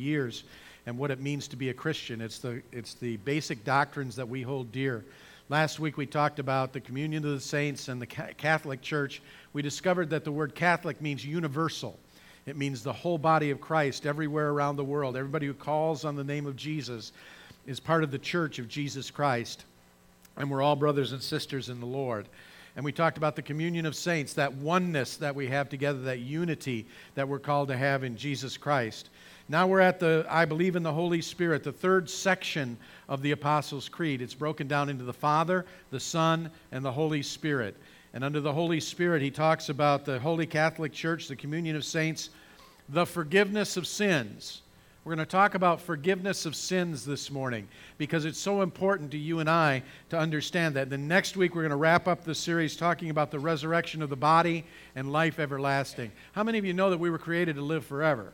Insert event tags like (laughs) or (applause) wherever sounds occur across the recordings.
years and what it means to be a Christian. It's the, it's the basic doctrines that we hold dear. Last week we talked about the communion of the saints and the Catholic Church. We discovered that the word Catholic means universal. It means the whole body of Christ everywhere around the world. Everybody who calls on the name of Jesus is part of the church of Jesus Christ. And we're all brothers and sisters in the Lord. And we talked about the communion of saints, that oneness that we have together, that unity that we're called to have in Jesus Christ. Now we're at the I believe in the Holy Spirit, the third section of the Apostles' Creed. It's broken down into the Father, the Son, and the Holy Spirit. And under the Holy Spirit, he talks about the Holy Catholic Church, the communion of saints, the forgiveness of sins. We're going to talk about forgiveness of sins this morning because it's so important to you and I to understand that. Then next week, we're going to wrap up the series talking about the resurrection of the body and life everlasting. How many of you know that we were created to live forever?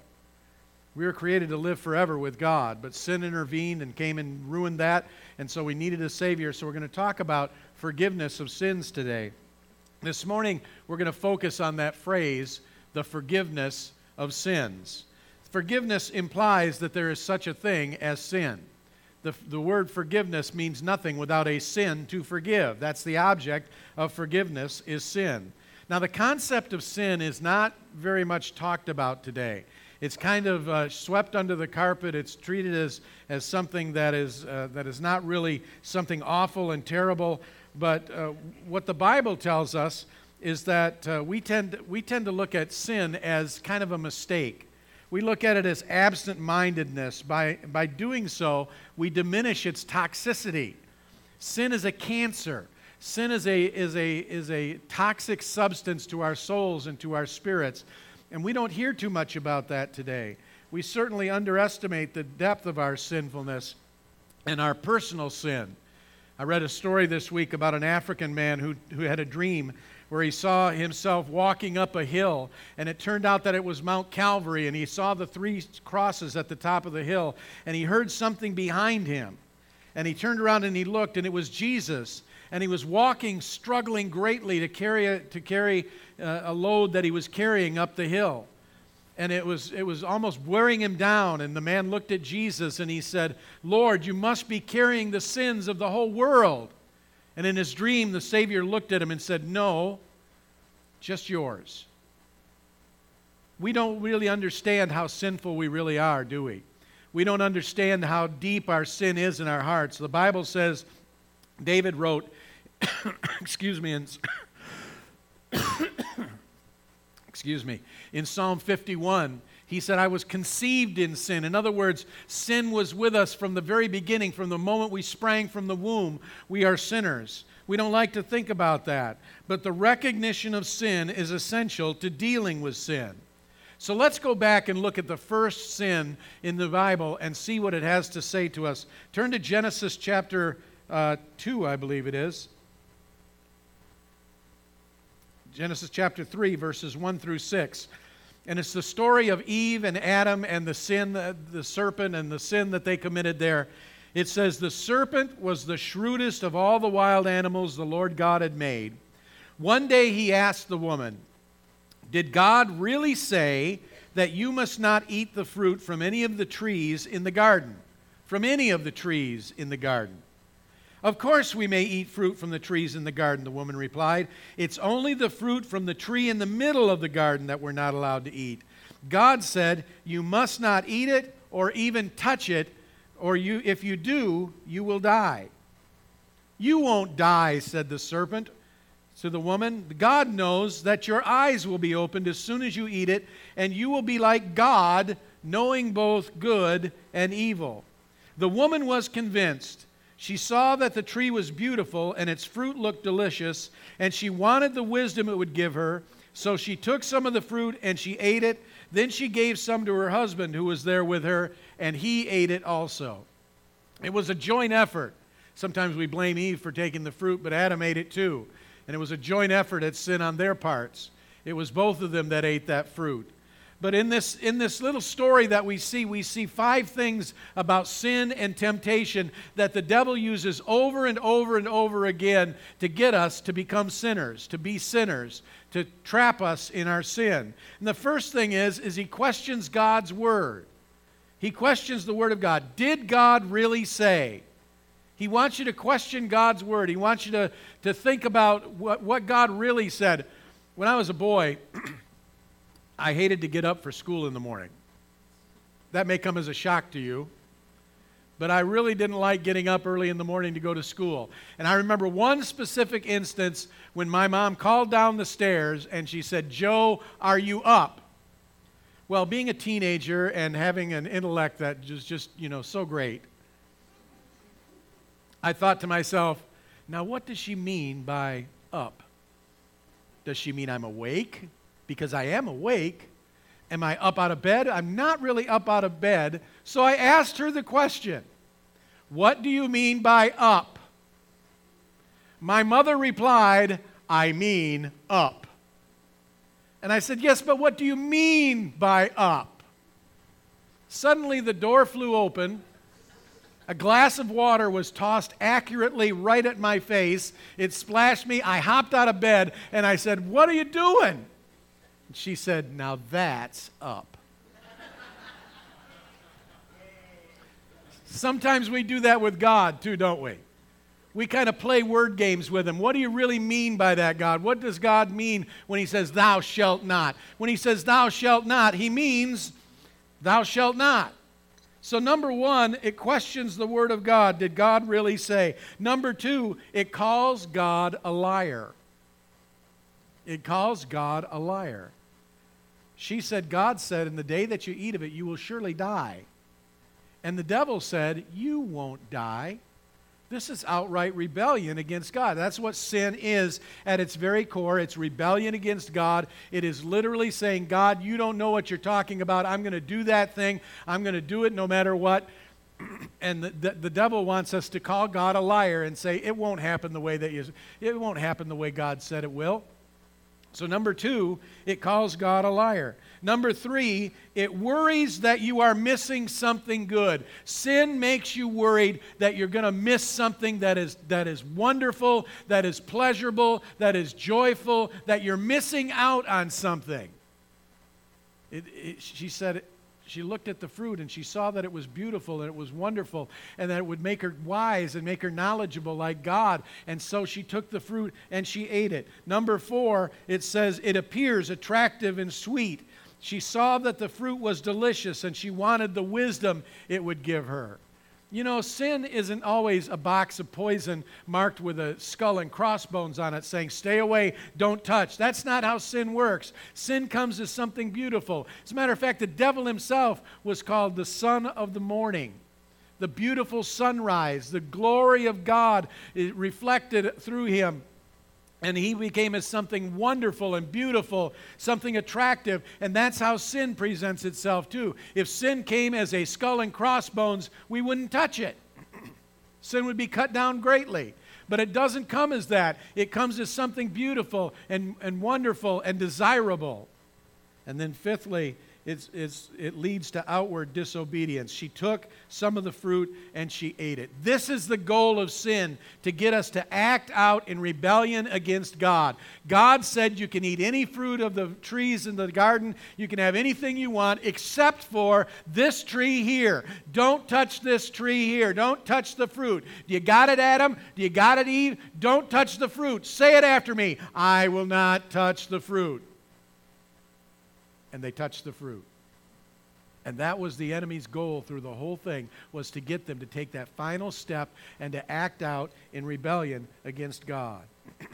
We were created to live forever with God, but sin intervened and came and ruined that, and so we needed a Savior. So we're going to talk about forgiveness of sins today. This morning, we're going to focus on that phrase, the forgiveness of sins. Forgiveness implies that there is such a thing as sin. The, the word forgiveness means nothing without a sin to forgive. That's the object of forgiveness is sin. Now, the concept of sin is not very much talked about today. It's kind of uh, swept under the carpet. It's treated as, as something that is, uh, that is not really something awful and terrible. But uh, what the Bible tells us is that uh, we, tend, we tend to look at sin as kind of a mistake. We look at it as absent mindedness. By, by doing so, we diminish its toxicity. Sin is a cancer. Sin is a, is, a, is a toxic substance to our souls and to our spirits. And we don't hear too much about that today. We certainly underestimate the depth of our sinfulness and our personal sin. I read a story this week about an African man who, who had a dream where he saw himself walking up a hill, and it turned out that it was Mount Calvary, and he saw the three crosses at the top of the hill, and he heard something behind him. And he turned around and he looked, and it was Jesus. And he was walking, struggling greatly to carry a, to carry uh, a load that he was carrying up the hill and it was, it was almost wearing him down. And the man looked at Jesus and he said, Lord, you must be carrying the sins of the whole world. And in his dream, the Savior looked at him and said, No, just yours. We don't really understand how sinful we really are, do we? We don't understand how deep our sin is in our hearts. The Bible says, David wrote, (coughs) excuse me, in (coughs) excuse me, in Psalm 51, he said, I was conceived in sin. In other words, sin was with us from the very beginning, from the moment we sprang from the womb. We are sinners. We don't like to think about that. But the recognition of sin is essential to dealing with sin. So let's go back and look at the first sin in the Bible and see what it has to say to us. Turn to Genesis chapter uh, 2, I believe it is. Genesis chapter 3, verses 1 through 6. And it's the story of Eve and Adam and the sin, the serpent, and the sin that they committed there. It says, The serpent was the shrewdest of all the wild animals the Lord God had made. One day he asked the woman, Did God really say that you must not eat the fruit from any of the trees in the garden? From any of the trees in the garden? Of course, we may eat fruit from the trees in the garden, the woman replied. It's only the fruit from the tree in the middle of the garden that we're not allowed to eat. God said, You must not eat it or even touch it, or you, if you do, you will die. You won't die, said the serpent to the woman. God knows that your eyes will be opened as soon as you eat it, and you will be like God, knowing both good and evil. The woman was convinced she saw that the tree was beautiful and its fruit looked delicious, and she wanted the wisdom it would give her. So she took some of the fruit and she ate it. Then she gave some to her husband who was there with her, and he ate it also. It was a joint effort. Sometimes we blame Eve for taking the fruit, but Adam ate it too. And it was a joint effort at sin on their parts. It was both of them that ate that fruit. But in this, in this little story that we see, we see five things about sin and temptation that the devil uses over and over and over again to get us to become sinners, to be sinners, to trap us in our sin. And the first thing is, is he questions God's word. He questions the Word of God. Did God really say? He wants you to question God's Word. He wants you to, to think about what, what God really said. When I was a boy, (clears throat) I hated to get up for school in the morning. That may come as a shock to you, but I really didn't like getting up early in the morning to go to school. And I remember one specific instance when my mom called down the stairs and she said, Joe, are you up? Well, being a teenager and having an intellect that was just, you know, so great, I thought to myself, now what does she mean by up? Does she mean I'm awake? Because I am awake. Am I up out of bed? I'm not really up out of bed. So I asked her the question What do you mean by up? My mother replied, I mean up. And I said, Yes, but what do you mean by up? Suddenly the door flew open. A glass of water was tossed accurately right at my face. It splashed me. I hopped out of bed and I said, What are you doing? And she said, Now that's up. Sometimes we do that with God too, don't we? we kind of play word games with him. What do you really mean by that, God? What does God mean when he says, Thou shalt not? When he says, Thou shalt not, he means, Thou shalt not. So, number one, it questions the Word of God. Did God really say? Number two, it calls God a liar. It calls God a liar. She said, God said, In the day that you eat of it, you will surely die. And the devil said, You won't die. This is outright rebellion against God. That's what sin is at its very core. It's rebellion against God. It is literally saying, God, you don't know what you're talking about. I'm going to do that thing. I'm going to do it no matter what. (clears throat) and the, the, the, devil wants us to call God a liar and say, it won't happen the way that you, it won't happen the way God said it will. So, number two, it calls God a liar. Number three, it worries that you are missing something good. Sin makes you worried that you're going to miss something that is, that is wonderful, that is pleasurable, that is joyful, that you're missing out on something. It, it, she said, she looked at the fruit and she saw that it was beautiful and it was wonderful and that it would make her wise and make her knowledgeable like God. And so she took the fruit and she ate it. Number four, it says, it appears attractive and sweet. She saw that the fruit was delicious and she wanted the wisdom it would give her. You know, sin isn't always a box of poison marked with a skull and crossbones on it saying, stay away, don't touch. That's not how sin works. Sin comes as something beautiful. As a matter of fact, the devil himself was called the son of the morning. The beautiful sunrise, the glory of God eh, reflected through him and he became as something wonderful and beautiful, something attractive. And that's how sin presents itself, too. If sin came as a skull and crossbones, we wouldn't touch it. (clears throat) sin would be cut down greatly. But it doesn't come as that, it comes as something beautiful and, and wonderful and desirable. And then, fifthly, it's, it's, it leads to outward disobedience. She took some of the fruit and she ate it. This is the goal of sin to get us to act out in rebellion against God. God said you can eat any fruit of the trees in the garden, you can have anything you want except for this tree here. Don't touch this tree here. Don't touch the fruit. Do you got it, Adam? Do you got it, Eve? Don't touch the fruit. Say it after me I will not touch the fruit and they touched the fruit. And that was the enemy's goal through the whole thing was to get them to take that final step and to act out in rebellion against God. (clears throat)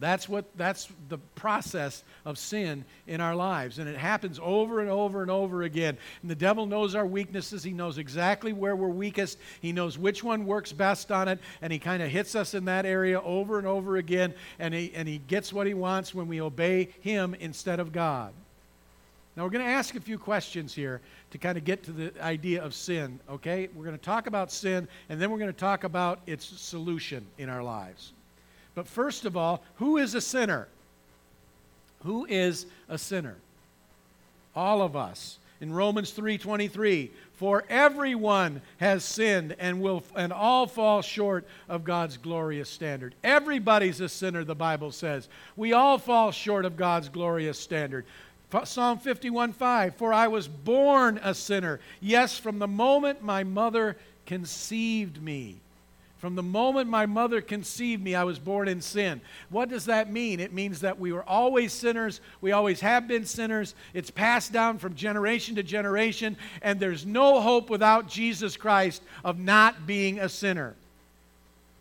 That's what that's the process of sin in our lives and it happens over and over and over again. And the devil knows our weaknesses. He knows exactly where we're weakest. He knows which one works best on it and he kind of hits us in that area over and over again and he and he gets what he wants when we obey him instead of God. Now, we're going to ask a few questions here to kind of get to the idea of sin, okay? We're going to talk about sin, and then we're going to talk about its solution in our lives. But first of all, who is a sinner? Who is a sinner? All of us. In Romans 3:23, for everyone has sinned and will and all fall short of God's glorious standard. Everybody's a sinner, the Bible says. We all fall short of God's glorious standard. Psalm 51 5, for I was born a sinner. Yes, from the moment my mother conceived me. From the moment my mother conceived me, I was born in sin. What does that mean? It means that we were always sinners. We always have been sinners. It's passed down from generation to generation, and there's no hope without Jesus Christ of not being a sinner.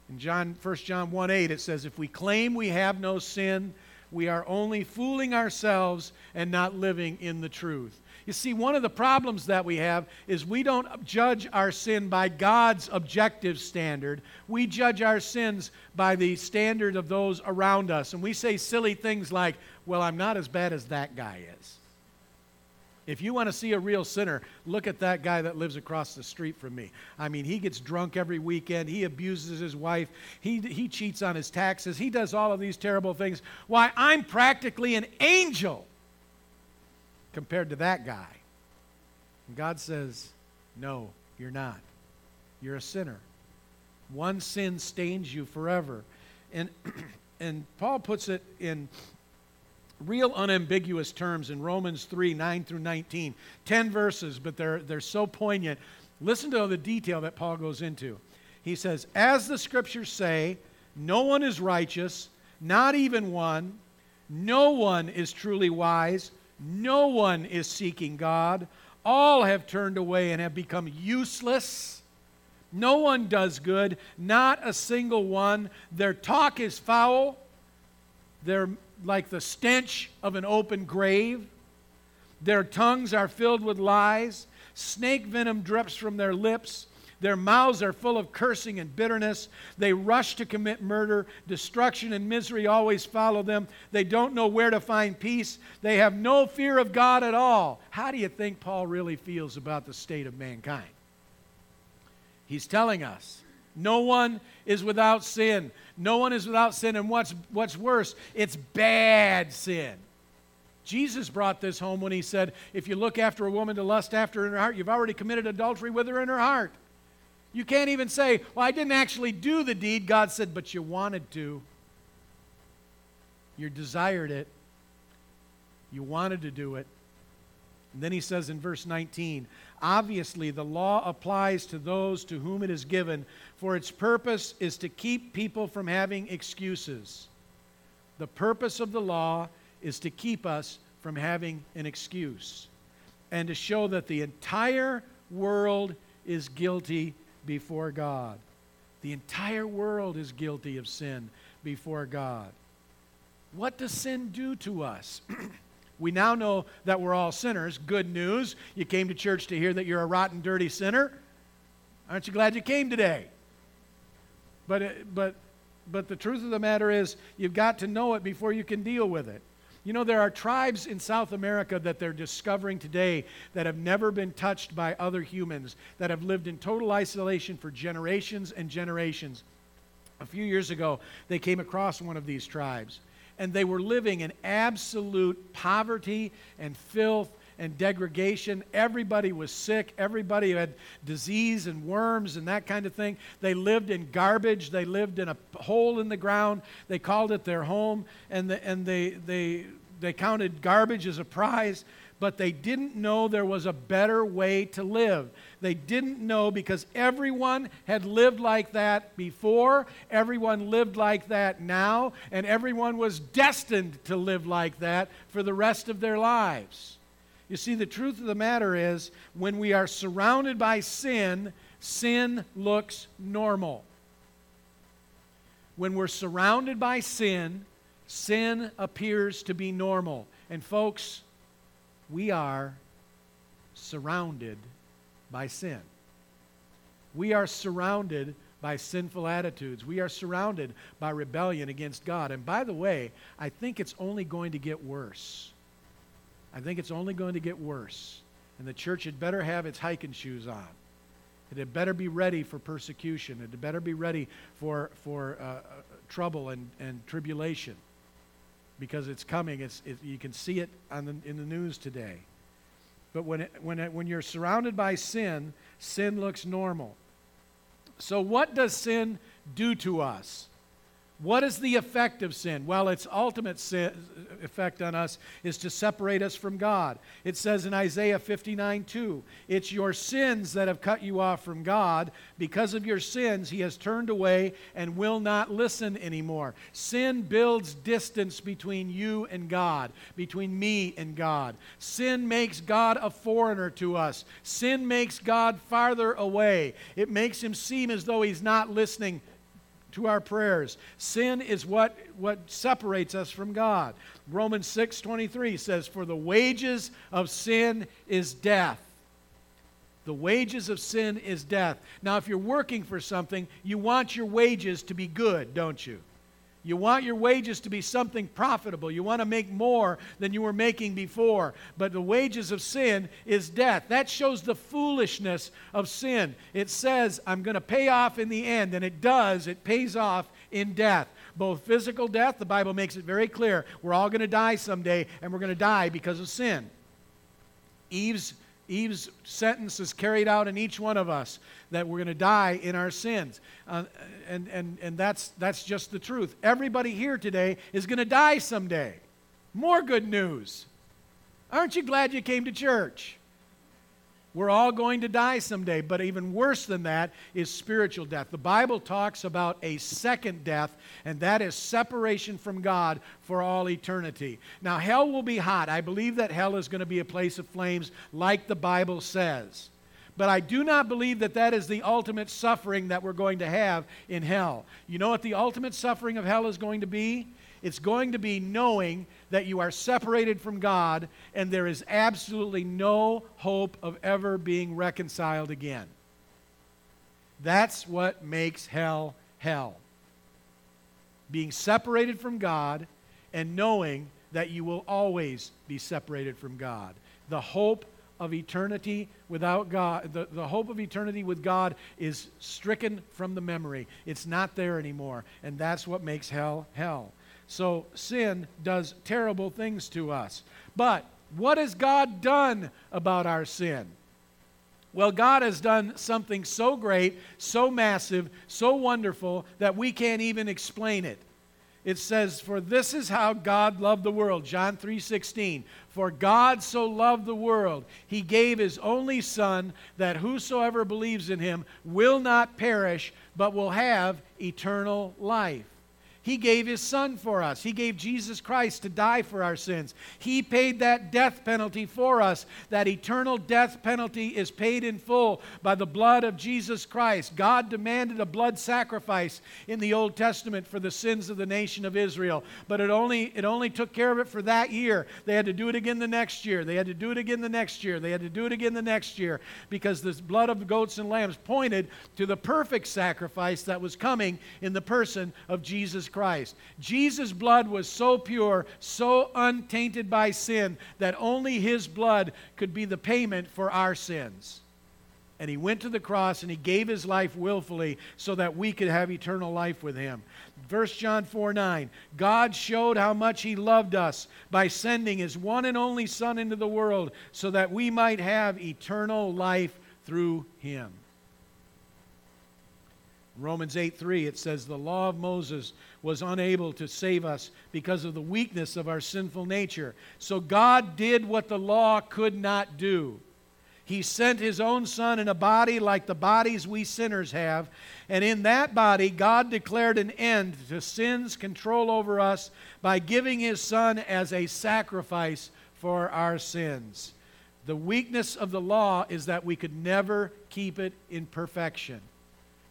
In John, 1 John 1 8, it says, If we claim we have no sin, we are only fooling ourselves and not living in the truth. You see, one of the problems that we have is we don't judge our sin by God's objective standard. We judge our sins by the standard of those around us. And we say silly things like, well, I'm not as bad as that guy is. If you want to see a real sinner, look at that guy that lives across the street from me. I mean, he gets drunk every weekend. He abuses his wife. He, he cheats on his taxes. He does all of these terrible things. Why, I'm practically an angel compared to that guy. And God says, No, you're not. You're a sinner. One sin stains you forever. And, (clears throat) and Paul puts it in real unambiguous terms in Romans 3 9 through 19. 10 verses, but they're, they're so poignant. Listen to the detail that Paul goes into. He says, As the scriptures say, no one is righteous, not even one. No one is truly wise. No one is seeking God. All have turned away and have become useless. No one does good, not a single one. Their talk is foul. Their like the stench of an open grave. Their tongues are filled with lies. Snake venom drips from their lips. Their mouths are full of cursing and bitterness. They rush to commit murder. Destruction and misery always follow them. They don't know where to find peace. They have no fear of God at all. How do you think Paul really feels about the state of mankind? He's telling us no one is without sin. No one is without sin. And what's, what's worse, it's bad sin. Jesus brought this home when he said, If you look after a woman to lust after in her heart, you've already committed adultery with her in her heart. You can't even say, Well, I didn't actually do the deed. God said, But you wanted to. You desired it. You wanted to do it. And then he says in verse 19, Obviously, the law applies to those to whom it is given, for its purpose is to keep people from having excuses. The purpose of the law is to keep us from having an excuse and to show that the entire world is guilty before God. The entire world is guilty of sin before God. What does sin do to us? (clears throat) We now know that we're all sinners. Good news. You came to church to hear that you're a rotten, dirty sinner. Aren't you glad you came today? But, uh, but, but the truth of the matter is, you've got to know it before you can deal with it. You know, there are tribes in South America that they're discovering today that have never been touched by other humans, that have lived in total isolation for generations and generations. A few years ago, they came across one of these tribes and they were living in absolute poverty and filth and degradation. Everybody was sick. Everybody had disease and worms and that kind of thing. They lived in garbage. They lived in a hole in the ground. They called it their home, and, the, and they, they, they counted garbage as a prize but they didn't know there was a better way to live. They didn't know because everyone had lived like that before, everyone lived like that now, and everyone was destined to live like that for the rest of their lives. You see, the truth of the matter is when we are surrounded by sin, sin looks normal. When we're surrounded by sin, sin appears to be normal. And, folks, we are surrounded by sin. We are surrounded by sinful attitudes. We are surrounded by rebellion against God. And by the way, I think it's only going to get worse. I think it's only going to get worse. And the church had better have its hiking shoes on. It had better be ready for persecution. It had better be ready for, for uh, uh trouble and, and tribulation because it's coming. It's, it, you can see it the, in the news today. But when, it, when, it, when you're surrounded by sin, sin looks normal. So, what does sin do to us? What is the effect of sin? Well, its ultimate sin, effect on us is to separate us from God. It says in Isaiah 59 2, it's your sins that have cut you off from God. Because of your sins, He has turned away and will not listen anymore. Sin builds distance between you and God, between me and God. Sin makes God a foreigner to us. Sin makes God farther away. It makes Him seem as though He's not listening to our prayers. Sin is what, what separates us from God. Romans 6 23 says, For the wages of sin is death. The wages of sin is death. Now, if you're working for something, you want your wages to be good, don't you? You want your wages to be something profitable. You want to make more than you were making before. But the wages of sin is death. That shows the foolishness of sin. It says, I'm going to pay off in the end, and it does. It pays off in death. Both physical death, the Bible makes it very clear. We're all going to die someday, and we're going to die because of sin. Eve's Eve's sentence is carried out in each one of us that we're going to die in our sins. Uh, and and, and that's, that's just the truth. Everybody here today is going to die someday. More good news. Aren't you glad you came to church? We're all going to die someday, but even worse than that is spiritual death. The Bible talks about a second death, and that is separation from God for all eternity. Now, hell will be hot. I believe that hell is going to be a place of flames, like the Bible says. But I do not believe that that is the ultimate suffering that we're going to have in hell. You know what the ultimate suffering of hell is going to be? It's going to be knowing that you are separated from God and there is absolutely no hope of ever being reconciled again. That's what makes hell hell. Being separated from God and knowing that you will always be separated from God. The hope of eternity without God, the, the hope of eternity with God is stricken from the memory. It's not there anymore. And that's what makes hell hell. So sin does terrible things to us. But what has God done about our sin? Well, God has done something so great, so massive, so wonderful that we can't even explain it. It says, "For this is how God loved the world." John 3:16. "For God so loved the world, he gave his only son that whosoever believes in him will not perish, but will have eternal life." He gave His Son for us. He gave Jesus Christ to die for our sins. He paid that death penalty for us. That eternal death penalty is paid in full by the blood of Jesus Christ. God demanded a blood sacrifice in the Old Testament for the sins of the nation of Israel, but it only, it only took care of it for that year. They had to do it again the next year. They had to do it again the next year. They had to do it again the next year because the blood of goats and lambs pointed to the perfect sacrifice that was coming in the person of Jesus Christ. Jesus' blood was so pure, so untainted by sin, that only his blood could be the payment for our sins. And he went to the cross and he gave his life willfully so that we could have eternal life with him. 1 John 4 9. God showed how much he loved us by sending his one and only Son into the world so that we might have eternal life through him. Romans 8 3, it says, The law of Moses was unable to save us because of the weakness of our sinful nature. So God did what the law could not do. He sent his own Son in a body like the bodies we sinners have. And in that body, God declared an end to sin's control over us by giving his Son as a sacrifice for our sins. The weakness of the law is that we could never keep it in perfection.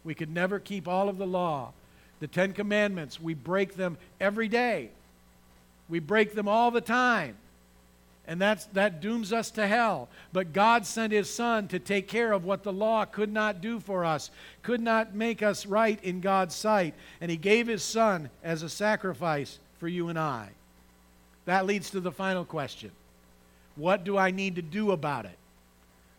We could never keep all of the law. The Ten Commandments, we break them every day. We break them all the time. And that's, that dooms us to hell. But God sent His Son to take care of what the law could not do for us, could not make us right in God's sight. And He gave His Son as a sacrifice for you and I. That leads to the final question What do I need to do about it?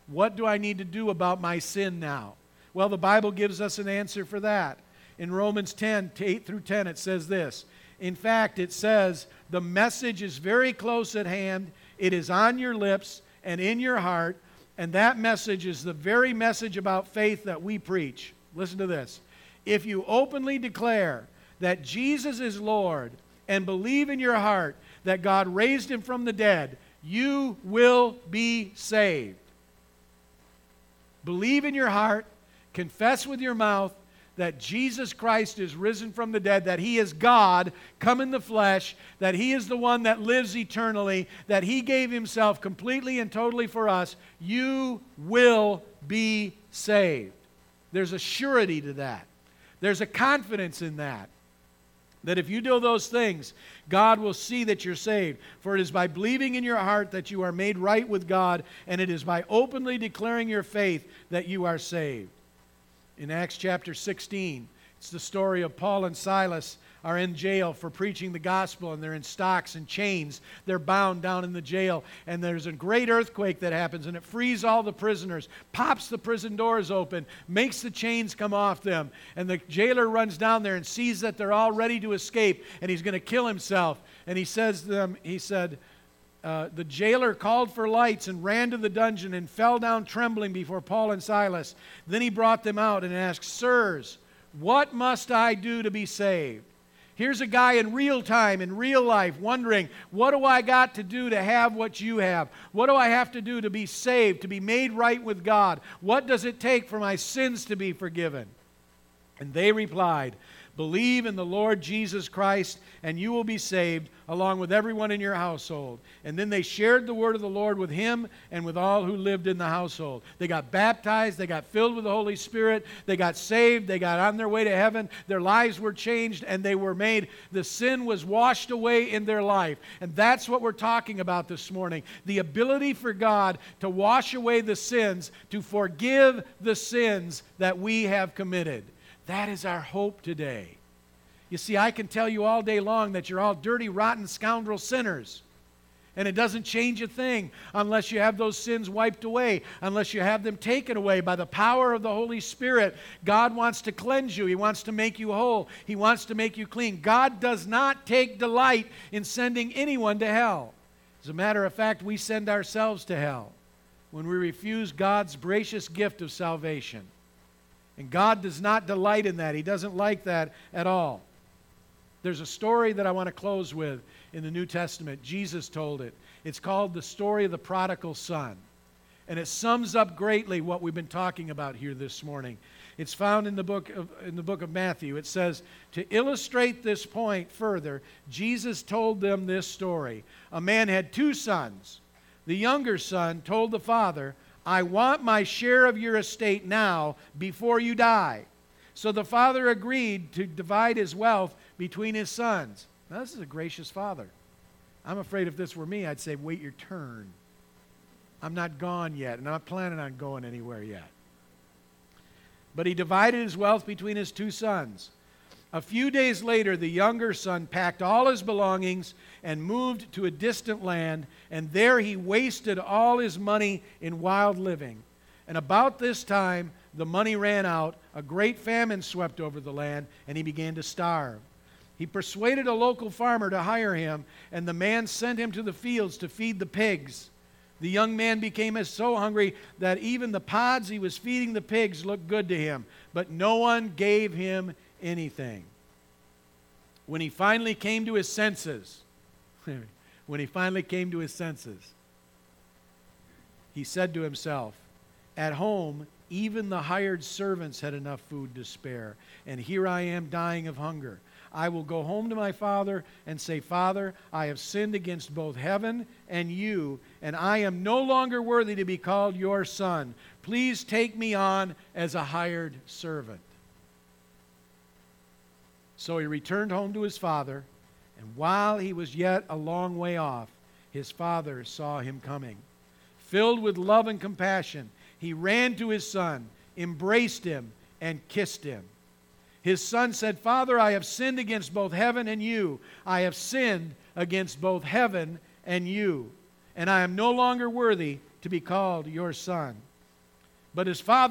What do I need to do about my sin now? Well, the Bible gives us an answer for that. In Romans 10, 8 through 10, it says this. In fact, it says, The message is very close at hand, it is on your lips and in your heart, and that message is the very message about faith that we preach. Listen to this. If you openly declare that Jesus is Lord and believe in your heart that God raised him from the dead, you will be saved. Believe in your heart, confess with your mouth that Jesus Christ is risen from the dead, that he is God come in the flesh, that he is the one that lives eternally, that he gave himself completely and totally for us, you will be saved. There's a surety to that. There's a confidence in that. That if you do those things, God will see that you're saved. For it is by believing in your heart that you are made right with God, and it is by openly declaring your faith that you are saved. In Acts chapter 16, it's the story of Paul and Silas are in jail for preaching the gospel and they're in stocks and chains. They're bound down in the jail. And there's a great earthquake that happens and it frees all the prisoners, pops the prison doors open, makes the chains come off them. And the jailer runs down there and sees that they're all ready to escape and he's going to kill himself. And he says to them, he said, uh, the jailer called for lights and ran to the dungeon and fell down trembling before Paul and Silas. Then he brought them out and asked, Sirs, what must I do to be saved? Here's a guy in real time, in real life, wondering, what do I got to do to have what you have? What do I have to do to be saved, to be made right with God? What does it take for my sins to be forgiven? And they replied, Believe in the Lord Jesus Christ, and you will be saved, along with everyone in your household. And then they shared the word of the Lord with him and with all who lived in the household. They got baptized, they got filled with the Holy Spirit, they got saved, they got on their way to heaven, their lives were changed, and they were made, the sin was washed away in their life. And that's what we're talking about this morning the ability for God to wash away the sins, to forgive the sins that we have committed. That is our hope today. You see, I can tell you all day long that you're all dirty, rotten, scoundrel sinners. And it doesn't change a thing unless you have those sins wiped away, unless you have them taken away by the power of the Holy Spirit. God wants to cleanse you, He wants to make you whole, He wants to make you clean. God does not take delight in sending anyone to hell. As a matter of fact, we send ourselves to hell when we refuse God's gracious gift of salvation. And God does not delight in that. He doesn't like that at all. There's a story that I want to close with in the New Testament. Jesus told it. It's called the story of the prodigal son. And it sums up greatly what we've been talking about here this morning. It's found in the book of, in the book of Matthew. It says, To illustrate this point further, Jesus told them this story. A man had two sons. The younger son told the father, I want my share of your estate now before you die. So the father agreed to divide his wealth between his sons. Now, this is a gracious father. I'm afraid if this were me, I'd say, wait your turn. I'm not gone yet, and I'm not planning on going anywhere yet. But he divided his wealth between his two sons. A few days later, the younger son packed all his belongings and moved to a distant land, and there he wasted all his money in wild living. And about this time, the money ran out, a great famine swept over the land, and he began to starve. He persuaded a local farmer to hire him, and the man sent him to the fields to feed the pigs. The young man became so hungry that even the pods he was feeding the pigs looked good to him, but no one gave him anything. When he finally came to his senses, (laughs) when he finally came to his senses, he said to himself, At home, even the hired servants had enough food to spare, and here I am dying of hunger. I will go home to my father and say, Father, I have sinned against both heaven and you, and I am no longer worthy to be called your son. Please take me on as a hired servant. So he returned home to his father, and while he was yet a long way off, his father saw him coming. Filled with love and compassion, he ran to his son, embraced him, and kissed him. His son said, Father, I have sinned against both heaven and you. I have sinned against both heaven and you, and I am no longer worthy to be called your son. But his father